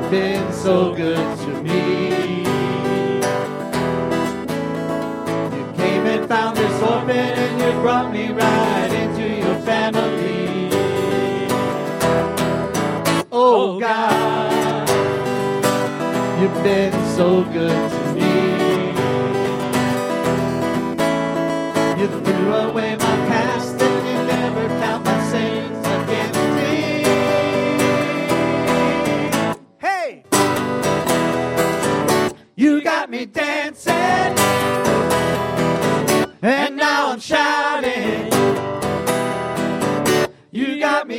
You've been so good to me. You came and found this orphan and you brought me right into your family. Oh God, you've been so good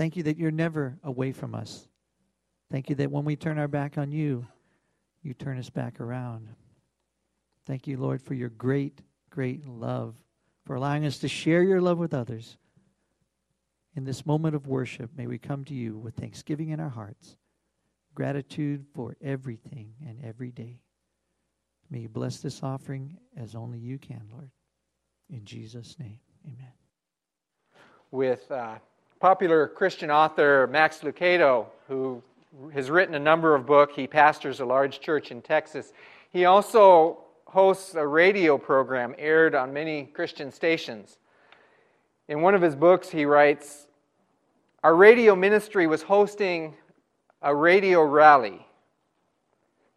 Thank you that you're never away from us. Thank you that when we turn our back on you, you turn us back around. Thank you, Lord, for your great, great love, for allowing us to share your love with others. In this moment of worship, may we come to you with thanksgiving in our hearts, gratitude for everything and every day. May you bless this offering as only you can, Lord. In Jesus' name, amen. with uh, popular Christian author Max Lucado, who has written a number of books. He pastors a large church in Texas. He also hosts a radio program aired on many Christian stations. In one of his books, he writes Our radio ministry was hosting a radio rally.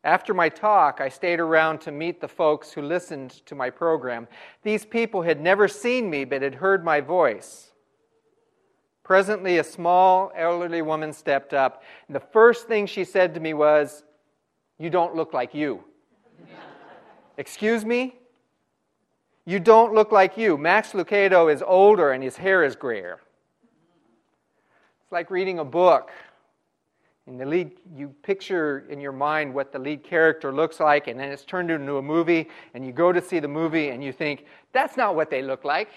After my talk, I stayed around to meet the folks who listened to my program. These people had never seen me but had heard my voice. Presently, a small elderly woman stepped up, and the first thing she said to me was, You don't look like you. Excuse me? You don't look like you. Max Lucado is older and his hair is grayer. It's like reading a book. In the lead, you picture in your mind what the lead character looks like, and then it's turned into a movie, and you go to see the movie, and you think, that's not what they look like.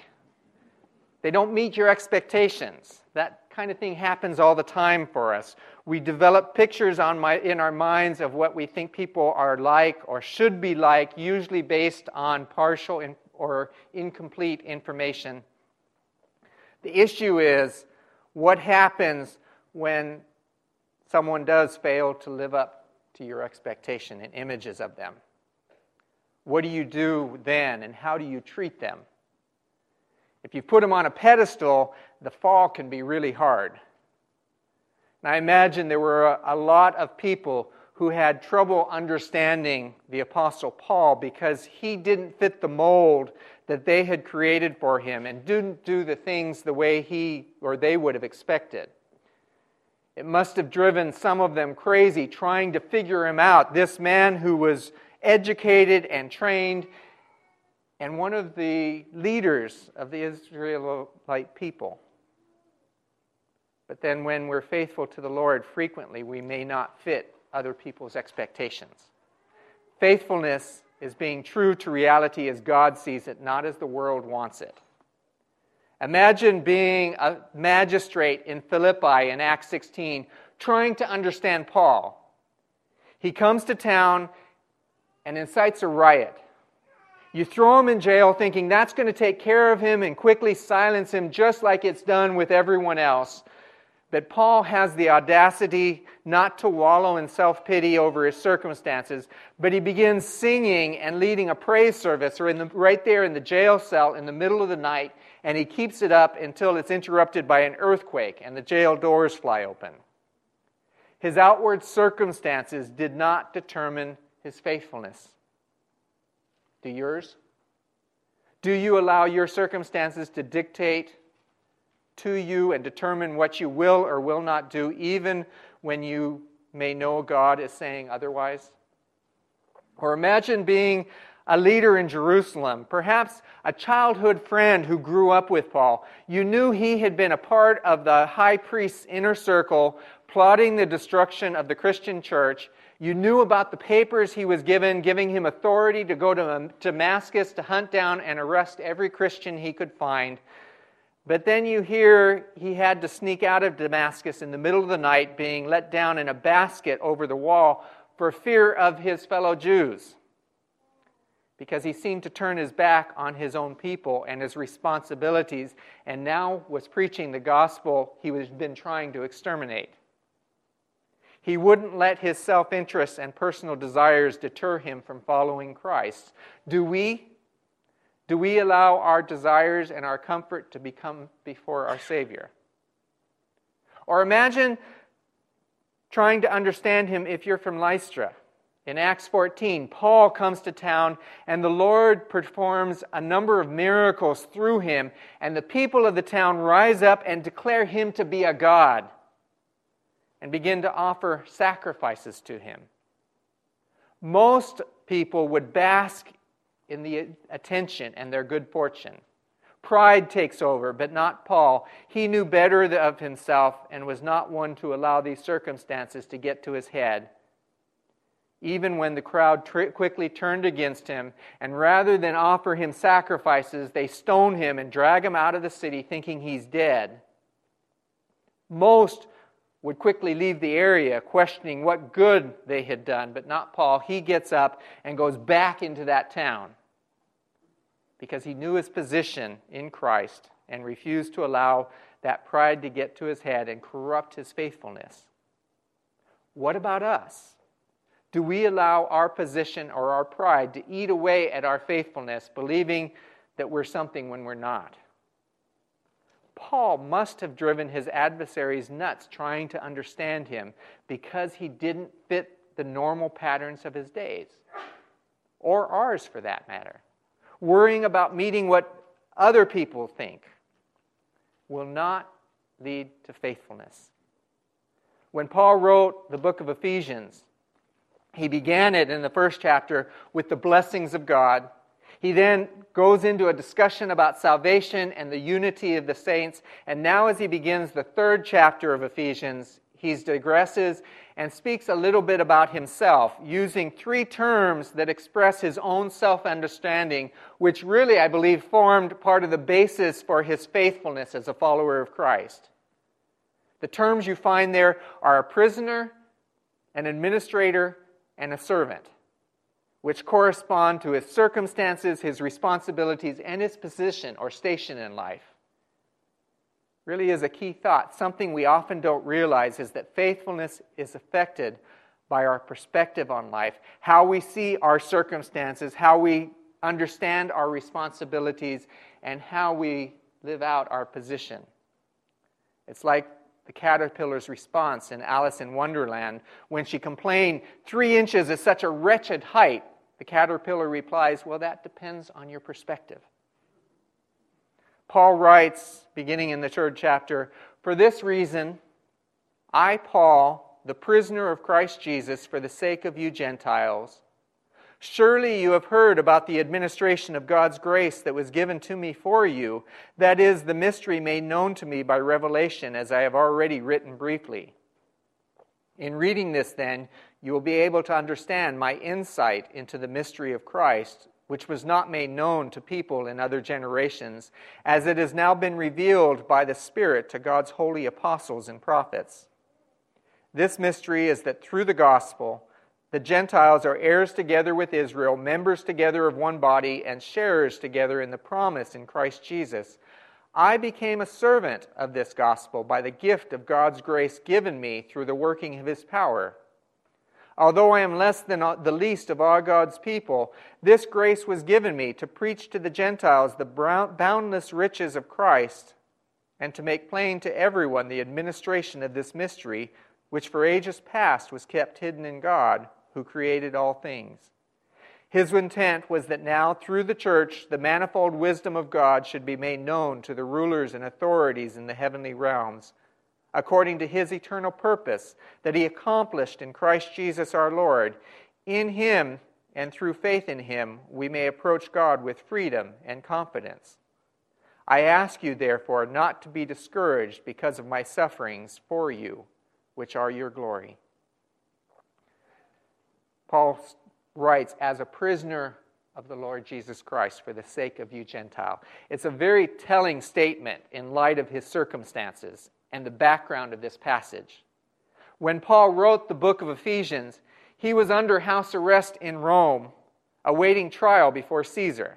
They don't meet your expectations. That kind of thing happens all the time for us. We develop pictures my, in our minds of what we think people are like or should be like, usually based on partial in, or incomplete information. The issue is what happens when someone does fail to live up to your expectation and images of them. What do you do then, and how do you treat them? If you put them on a pedestal, the fall can be really hard. And I imagine there were a, a lot of people who had trouble understanding the Apostle Paul because he didn't fit the mold that they had created for him and didn't do the things the way he or they would have expected. It must have driven some of them crazy trying to figure him out. This man who was educated and trained and one of the leaders of the Israelite people. But then, when we're faithful to the Lord, frequently we may not fit other people's expectations. Faithfulness is being true to reality as God sees it, not as the world wants it. Imagine being a magistrate in Philippi in Acts 16, trying to understand Paul. He comes to town and incites a riot. You throw him in jail thinking that's going to take care of him and quickly silence him, just like it's done with everyone else. But Paul has the audacity not to wallow in self pity over his circumstances, but he begins singing and leading a praise service or right there in the jail cell in the middle of the night, and he keeps it up until it's interrupted by an earthquake and the jail doors fly open. His outward circumstances did not determine his faithfulness. Do yours? Do you allow your circumstances to dictate to you and determine what you will or will not do, even when you may know God is saying otherwise? Or imagine being a leader in Jerusalem, perhaps a childhood friend who grew up with Paul. You knew he had been a part of the high priest's inner circle, plotting the destruction of the Christian church. You knew about the papers he was given, giving him authority to go to Damascus to hunt down and arrest every Christian he could find. But then you hear he had to sneak out of Damascus in the middle of the night, being let down in a basket over the wall for fear of his fellow Jews because he seemed to turn his back on his own people and his responsibilities, and now was preaching the gospel he had been trying to exterminate. He wouldn't let his self interest and personal desires deter him from following Christ. Do we? Do we allow our desires and our comfort to become before our Savior? Or imagine trying to understand him if you're from Lystra in Acts 14, Paul comes to town and the Lord performs a number of miracles through him, and the people of the town rise up and declare him to be a god and begin to offer sacrifices to him. Most people would bask in the attention and their good fortune. Pride takes over, but not Paul. He knew better of himself and was not one to allow these circumstances to get to his head even when the crowd tr- quickly turned against him, and rather than offer him sacrifices, they stone him and drag him out of the city thinking he's dead. Most would quickly leave the area questioning what good they had done, but not Paul. He gets up and goes back into that town because he knew his position in Christ and refused to allow that pride to get to his head and corrupt his faithfulness. What about us? Do we allow our position or our pride to eat away at our faithfulness, believing that we're something when we're not? Paul must have driven his adversaries nuts trying to understand him because he didn't fit the normal patterns of his days, or ours for that matter. Worrying about meeting what other people think will not lead to faithfulness. When Paul wrote the book of Ephesians, he began it in the first chapter with the blessings of God. He then goes into a discussion about salvation and the unity of the saints. And now, as he begins the third chapter of Ephesians, he digresses and speaks a little bit about himself, using three terms that express his own self understanding, which really, I believe, formed part of the basis for his faithfulness as a follower of Christ. The terms you find there are a prisoner, an administrator, and a servant, which correspond to his circumstances, his responsibilities, and his position or station in life. Really is a key thought. Something we often don't realize is that faithfulness is affected by our perspective on life, how we see our circumstances, how we understand our responsibilities, and how we live out our position. It's like the caterpillar's response in Alice in Wonderland when she complained, Three inches is such a wretched height. The caterpillar replies, Well, that depends on your perspective. Paul writes, beginning in the third chapter, For this reason, I, Paul, the prisoner of Christ Jesus, for the sake of you Gentiles, Surely you have heard about the administration of God's grace that was given to me for you, that is, the mystery made known to me by revelation, as I have already written briefly. In reading this, then, you will be able to understand my insight into the mystery of Christ, which was not made known to people in other generations, as it has now been revealed by the Spirit to God's holy apostles and prophets. This mystery is that through the gospel, the Gentiles are heirs together with Israel, members together of one body, and sharers together in the promise in Christ Jesus. I became a servant of this gospel by the gift of God's grace given me through the working of his power. Although I am less than uh, the least of all God's people, this grace was given me to preach to the Gentiles the boundless riches of Christ and to make plain to everyone the administration of this mystery, which for ages past was kept hidden in God who created all things. His intent was that now, through the church, the manifold wisdom of God should be made known to the rulers and authorities in the heavenly realms, according to his eternal purpose that he accomplished in Christ Jesus our Lord. In him and through faith in him, we may approach God with freedom and confidence. I ask you, therefore, not to be discouraged because of my sufferings for you which are your glory. Paul writes, as a prisoner of the Lord Jesus Christ for the sake of you Gentile. It's a very telling statement in light of his circumstances and the background of this passage. When Paul wrote the book of Ephesians, he was under house arrest in Rome, awaiting trial before Caesar.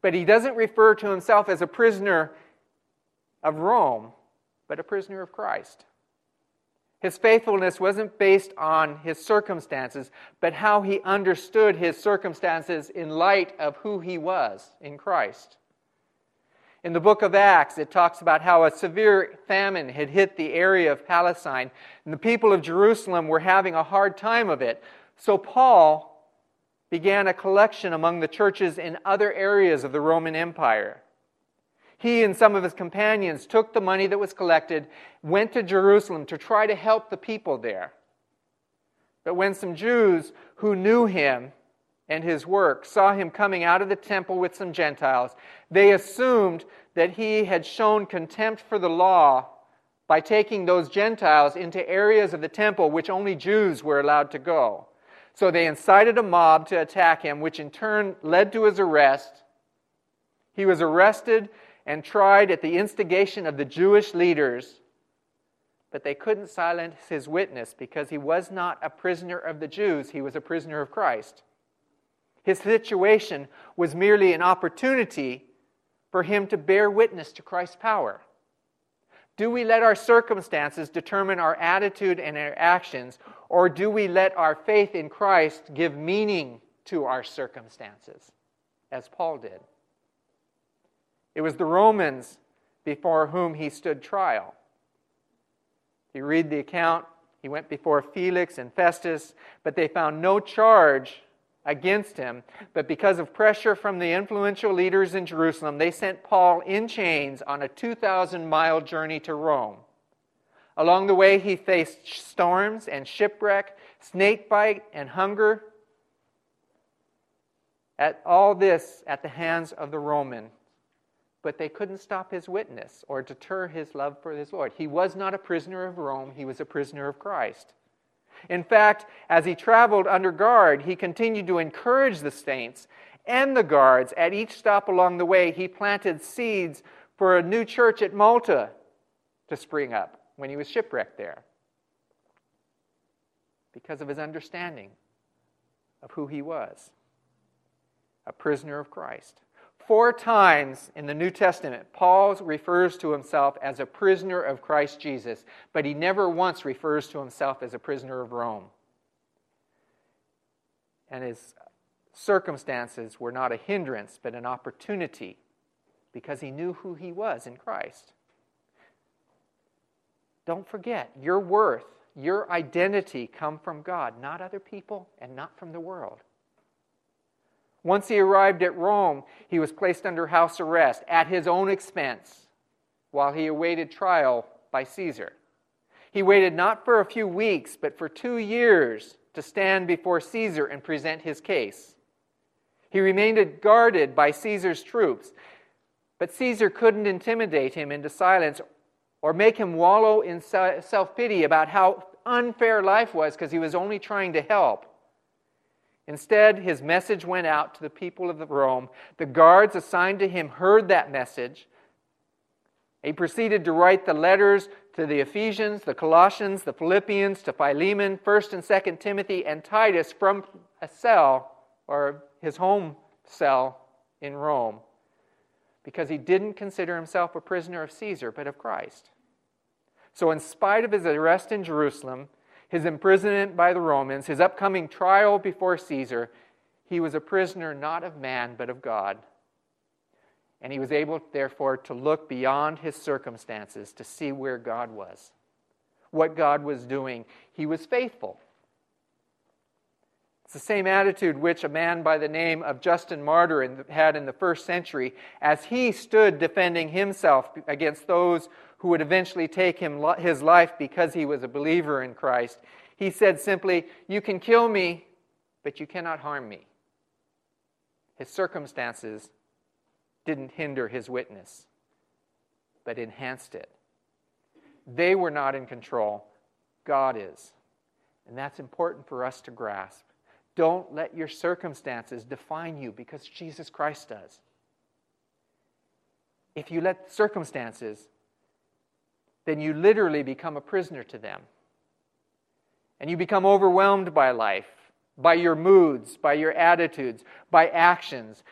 But he doesn't refer to himself as a prisoner of Rome, but a prisoner of Christ. His faithfulness wasn't based on his circumstances, but how he understood his circumstances in light of who he was in Christ. In the book of Acts, it talks about how a severe famine had hit the area of Palestine, and the people of Jerusalem were having a hard time of it. So Paul began a collection among the churches in other areas of the Roman Empire. He and some of his companions took the money that was collected, went to Jerusalem to try to help the people there. But when some Jews who knew him and his work saw him coming out of the temple with some Gentiles, they assumed that he had shown contempt for the law by taking those Gentiles into areas of the temple which only Jews were allowed to go. So they incited a mob to attack him, which in turn led to his arrest. He was arrested and tried at the instigation of the Jewish leaders, but they couldn't silence his witness because he was not a prisoner of the Jews, he was a prisoner of Christ. His situation was merely an opportunity for him to bear witness to Christ's power. Do we let our circumstances determine our attitude and our actions, or do we let our faith in Christ give meaning to our circumstances, as Paul did? It was the Romans before whom he stood trial. You read the account, he went before Felix and Festus, but they found no charge against him. But because of pressure from the influential leaders in Jerusalem, they sent Paul in chains on a 2,000 mile journey to Rome. Along the way, he faced storms and shipwreck, snakebite, and hunger. At all this at the hands of the Roman but they couldn't stop his witness or deter his love for his Lord. He was not a prisoner of Rome, he was a prisoner of Christ. In fact, as he traveled under guard, he continued to encourage the saints and the guards. At each stop along the way, he planted seeds for a new church at Malta to spring up when he was shipwrecked there because of his understanding of who he was a prisoner of Christ. Four times in the New Testament, Paul refers to himself as a prisoner of Christ Jesus, but he never once refers to himself as a prisoner of Rome. And his circumstances were not a hindrance, but an opportunity because he knew who he was in Christ. Don't forget, your worth, your identity come from God, not other people and not from the world. Once he arrived at Rome, he was placed under house arrest at his own expense while he awaited trial by Caesar. He waited not for a few weeks, but for two years to stand before Caesar and present his case. He remained guarded by Caesar's troops, but Caesar couldn't intimidate him into silence or make him wallow in self pity about how unfair life was because he was only trying to help. Instead, his message went out to the people of Rome. The guards assigned to him heard that message. He proceeded to write the letters to the Ephesians, the Colossians, the Philippians, to Philemon, 1st and 2nd Timothy, and Titus from a cell, or his home cell in Rome, because he didn't consider himself a prisoner of Caesar, but of Christ. So, in spite of his arrest in Jerusalem, his imprisonment by the Romans, his upcoming trial before Caesar, he was a prisoner not of man, but of God. And he was able, therefore, to look beyond his circumstances to see where God was, what God was doing. He was faithful. It's the same attitude which a man by the name of Justin Martyr had in the first century as he stood defending himself against those who would eventually take him, his life because he was a believer in Christ. He said simply, You can kill me, but you cannot harm me. His circumstances didn't hinder his witness, but enhanced it. They were not in control, God is. And that's important for us to grasp. Don't let your circumstances define you because Jesus Christ does. If you let circumstances, then you literally become a prisoner to them. And you become overwhelmed by life, by your moods, by your attitudes, by actions,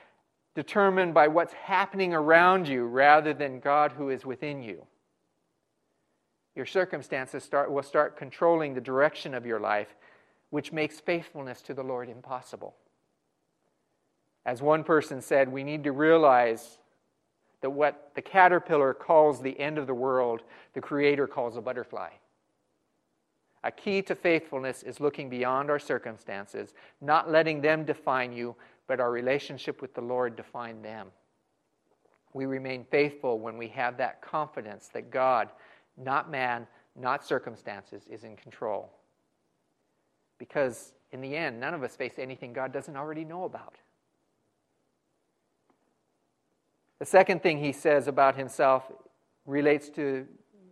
determined by what's happening around you rather than God who is within you. Your circumstances start, will start controlling the direction of your life, which makes faithfulness to the Lord impossible. As one person said, we need to realize that what the caterpillar calls the end of the world, the Creator calls a butterfly. A key to faithfulness is looking beyond our circumstances, not letting them define you, but our relationship with the Lord define them. We remain faithful when we have that confidence that God, not man, not circumstances, is in control. Because in the end, none of us face anything God doesn't already know about. The second thing he says about himself relates to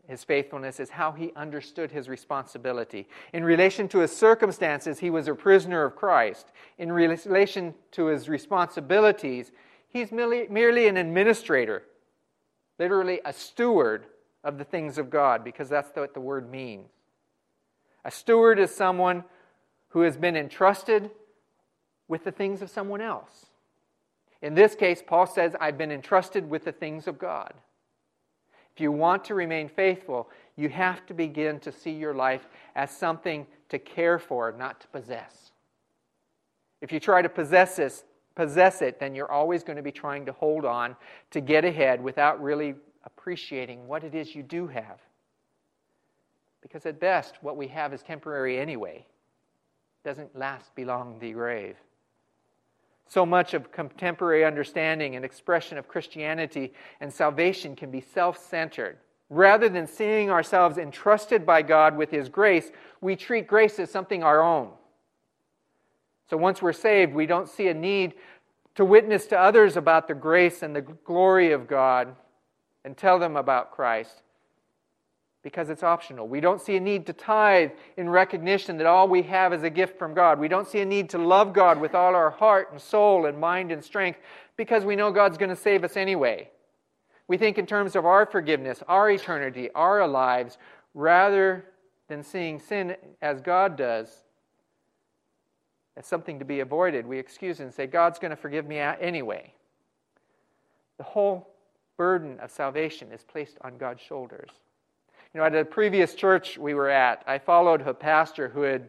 his faithfulness is how he understood his responsibility. In relation to his circumstances, he was a prisoner of Christ. In relation to his responsibilities, he's merely, merely an administrator, literally a steward of the things of God, because that's what the word means. A steward is someone who has been entrusted with the things of someone else. In this case, Paul says, I've been entrusted with the things of God. If you want to remain faithful, you have to begin to see your life as something to care for, not to possess. If you try to possess this, possess it, then you're always going to be trying to hold on to get ahead without really appreciating what it is you do have. Because at best, what we have is temporary anyway. It doesn't last beyond the grave. So much of contemporary understanding and expression of Christianity and salvation can be self centered. Rather than seeing ourselves entrusted by God with His grace, we treat grace as something our own. So once we're saved, we don't see a need to witness to others about the grace and the glory of God and tell them about Christ because it's optional. We don't see a need to tithe in recognition that all we have is a gift from God. We don't see a need to love God with all our heart and soul and mind and strength because we know God's going to save us anyway. We think in terms of our forgiveness, our eternity, our lives, rather than seeing sin as God does as something to be avoided. We excuse and say, God's going to forgive me anyway. The whole burden of salvation is placed on God's shoulders. You know, at a previous church we were at, I followed a pastor who had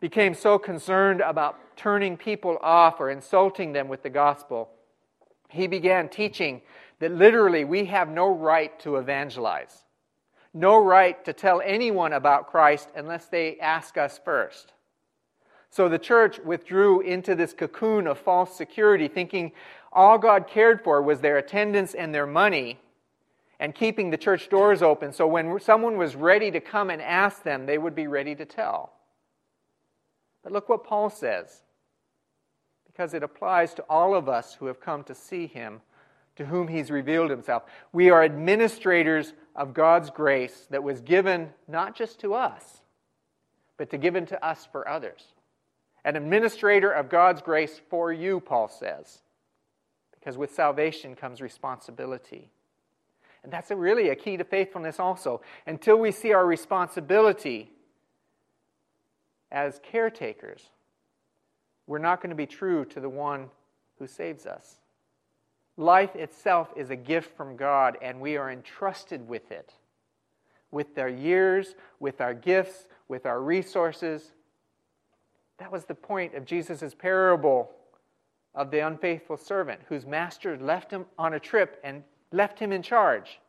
became so concerned about turning people off or insulting them with the gospel. He began teaching that literally we have no right to evangelize, no right to tell anyone about Christ unless they ask us first. So the church withdrew into this cocoon of false security, thinking all God cared for was their attendance and their money and keeping the church doors open so when someone was ready to come and ask them, they would be ready to tell. But look what Paul says, because it applies to all of us who have come to see him, to whom he's revealed himself. We are administrators of God's grace that was given not just to us, but to given to us for others. An administrator of God's grace for you, Paul says, because with salvation comes responsibility. And that's a really a key to faithfulness also. Until we see our responsibility as caretakers, we're not going to be true to the one who saves us. Life itself is a gift from God, and we are entrusted with it. With our years, with our gifts, with our resources. That was the point of Jesus' parable of the unfaithful servant whose master left him on a trip and left him in charge.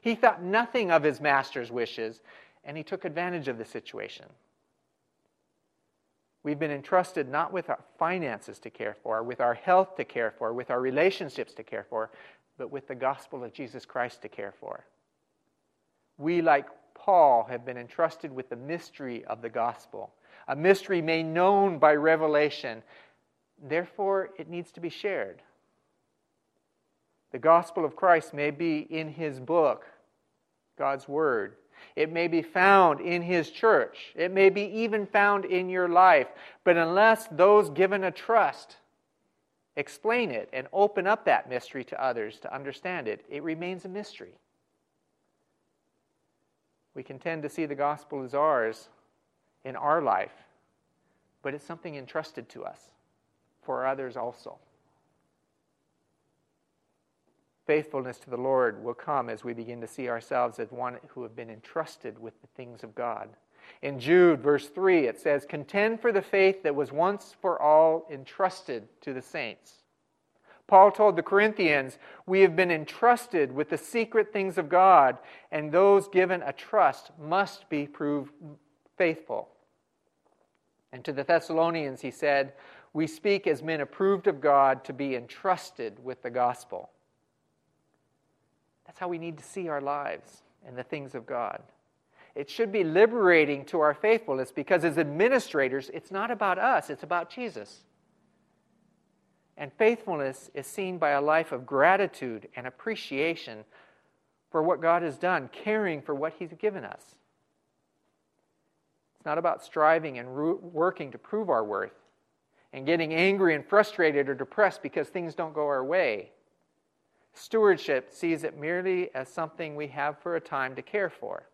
He thought nothing of his master's wishes, and he took advantage of the situation. We've been entrusted not with our finances to care for, with our health to care for, with our relationships to care for, but with the gospel of Jesus Christ to care for. We, like Paul, have been entrusted with the mystery of the gospel, a mystery made known by revelation. Therefore, it needs to be shared. The gospel of Christ may be in his book, God's word. It may be found in His church. It may be even found in your life. But unless those given a trust explain it and open up that mystery to others to understand it, it remains a mystery. We can tend to see the gospel as ours in our life, but it's something entrusted to us for others also. Faithfulness to the Lord will come as we begin to see ourselves as one who have been entrusted with the things of God. In Jude, verse 3, it says, Contend for the faith that was once for all entrusted to the saints. Paul told the Corinthians, We have been entrusted with the secret things of God, and those given a trust must be proved faithful. And to the Thessalonians, he said, We speak as men approved of God to be entrusted with the gospel. That's how we need to see our lives and the things of God. It should be liberating to our faithfulness because, as administrators, it's not about us, it's about Jesus. And faithfulness is seen by a life of gratitude and appreciation for what God has done, caring for what He's given us. It's not about striving and working to prove our worth and getting angry and frustrated or depressed because things don't go our way. Stewardship sees it merely as something we have for a time to care for.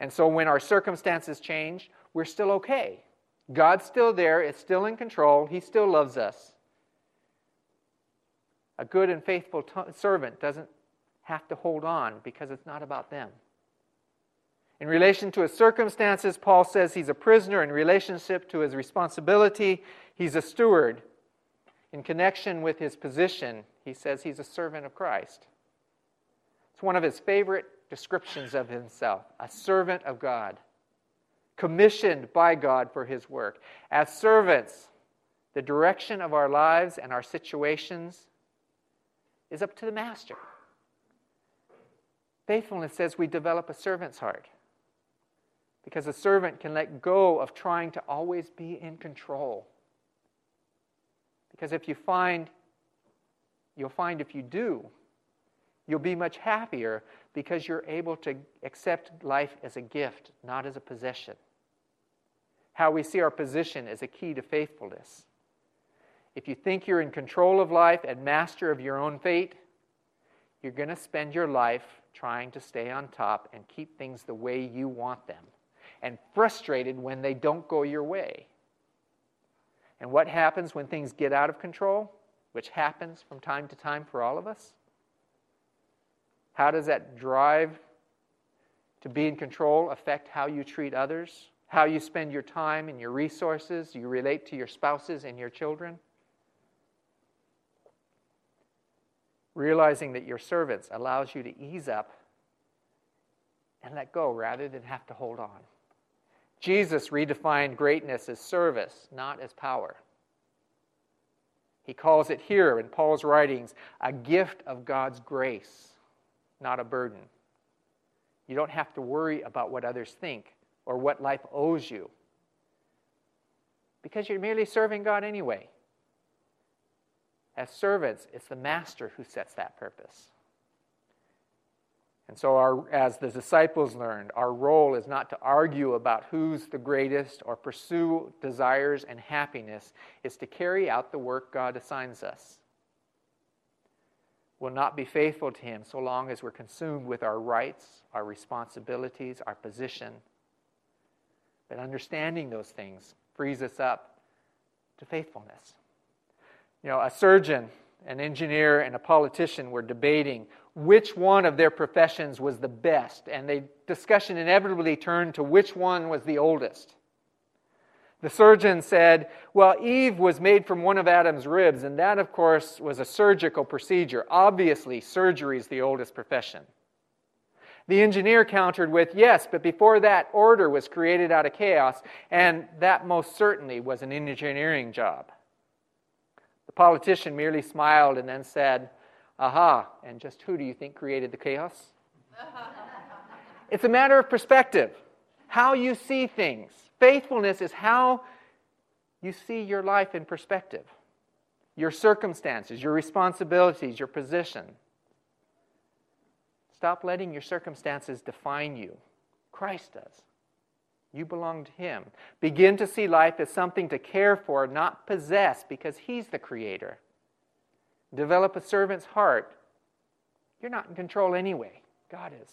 And so when our circumstances change, we're still okay. God's still there, it's still in control, He still loves us. A good and faithful t- servant doesn't have to hold on because it's not about them. In relation to his circumstances, Paul says he's a prisoner. In relationship to his responsibility, he's a steward. In connection with his position, he says he's a servant of Christ. It's one of his favorite descriptions of himself a servant of God, commissioned by God for his work. As servants, the direction of our lives and our situations is up to the master. Faithfulness says we develop a servant's heart because a servant can let go of trying to always be in control. Because if you find, you'll find if you do, you'll be much happier because you're able to accept life as a gift, not as a possession. How we see our position is a key to faithfulness. If you think you're in control of life and master of your own fate, you're going to spend your life trying to stay on top and keep things the way you want them, and frustrated when they don't go your way. And what happens when things get out of control, which happens from time to time for all of us? How does that drive to be in control affect how you treat others, how you spend your time and your resources, you relate to your spouses and your children? Realizing that your servants allows you to ease up and let go rather than have to hold on. Jesus redefined greatness as service, not as power. He calls it here in Paul's writings a gift of God's grace, not a burden. You don't have to worry about what others think or what life owes you because you're merely serving God anyway. As servants, it's the master who sets that purpose. And so, our, as the disciples learned, our role is not to argue about who's the greatest or pursue desires and happiness. It's to carry out the work God assigns us. We'll not be faithful to Him so long as we're consumed with our rights, our responsibilities, our position. But understanding those things frees us up to faithfulness. You know, a surgeon, an engineer, and a politician were debating which one of their professions was the best, and the discussion inevitably turned to which one was the oldest. The surgeon said, Well, Eve was made from one of Adam's ribs, and that, of course, was a surgical procedure. Obviously, surgery is the oldest profession. The engineer countered with, Yes, but before that, order was created out of chaos, and that most certainly was an engineering job. The politician merely smiled and then said, Aha, and just who do you think created the chaos? it's a matter of perspective, how you see things. Faithfulness is how you see your life in perspective, your circumstances, your responsibilities, your position. Stop letting your circumstances define you. Christ does. You belong to Him. Begin to see life as something to care for, not possess, because He's the Creator. Develop a servant's heart. You're not in control anyway, God is.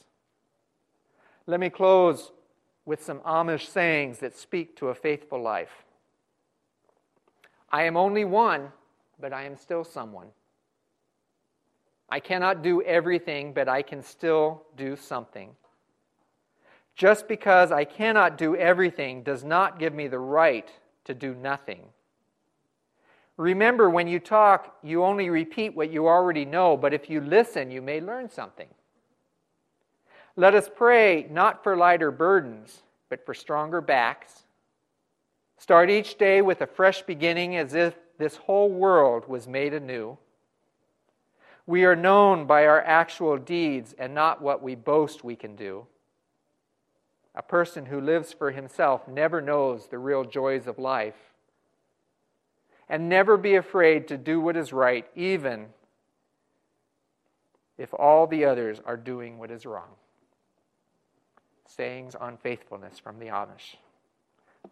Let me close with some Amish sayings that speak to a faithful life. I am only one, but I am still someone. I cannot do everything, but I can still do something. Just because I cannot do everything does not give me the right to do nothing. Remember, when you talk, you only repeat what you already know, but if you listen, you may learn something. Let us pray not for lighter burdens, but for stronger backs. Start each day with a fresh beginning as if this whole world was made anew. We are known by our actual deeds and not what we boast we can do. A person who lives for himself never knows the real joys of life. And never be afraid to do what is right, even if all the others are doing what is wrong. Sayings on faithfulness from the Amish.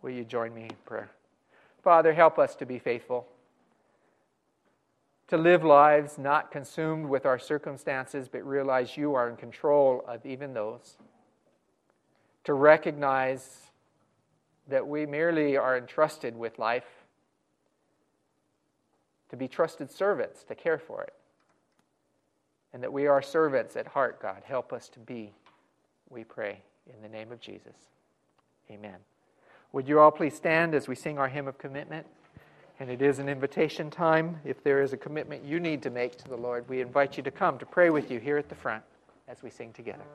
Will you join me in prayer? Father, help us to be faithful to live lives not consumed with our circumstances, but realize you are in control of even those. To recognize that we merely are entrusted with life, to be trusted servants, to care for it. And that we are servants at heart, God. Help us to be, we pray, in the name of Jesus. Amen. Would you all please stand as we sing our hymn of commitment? And it is an invitation time. If there is a commitment you need to make to the Lord, we invite you to come to pray with you here at the front as we sing together.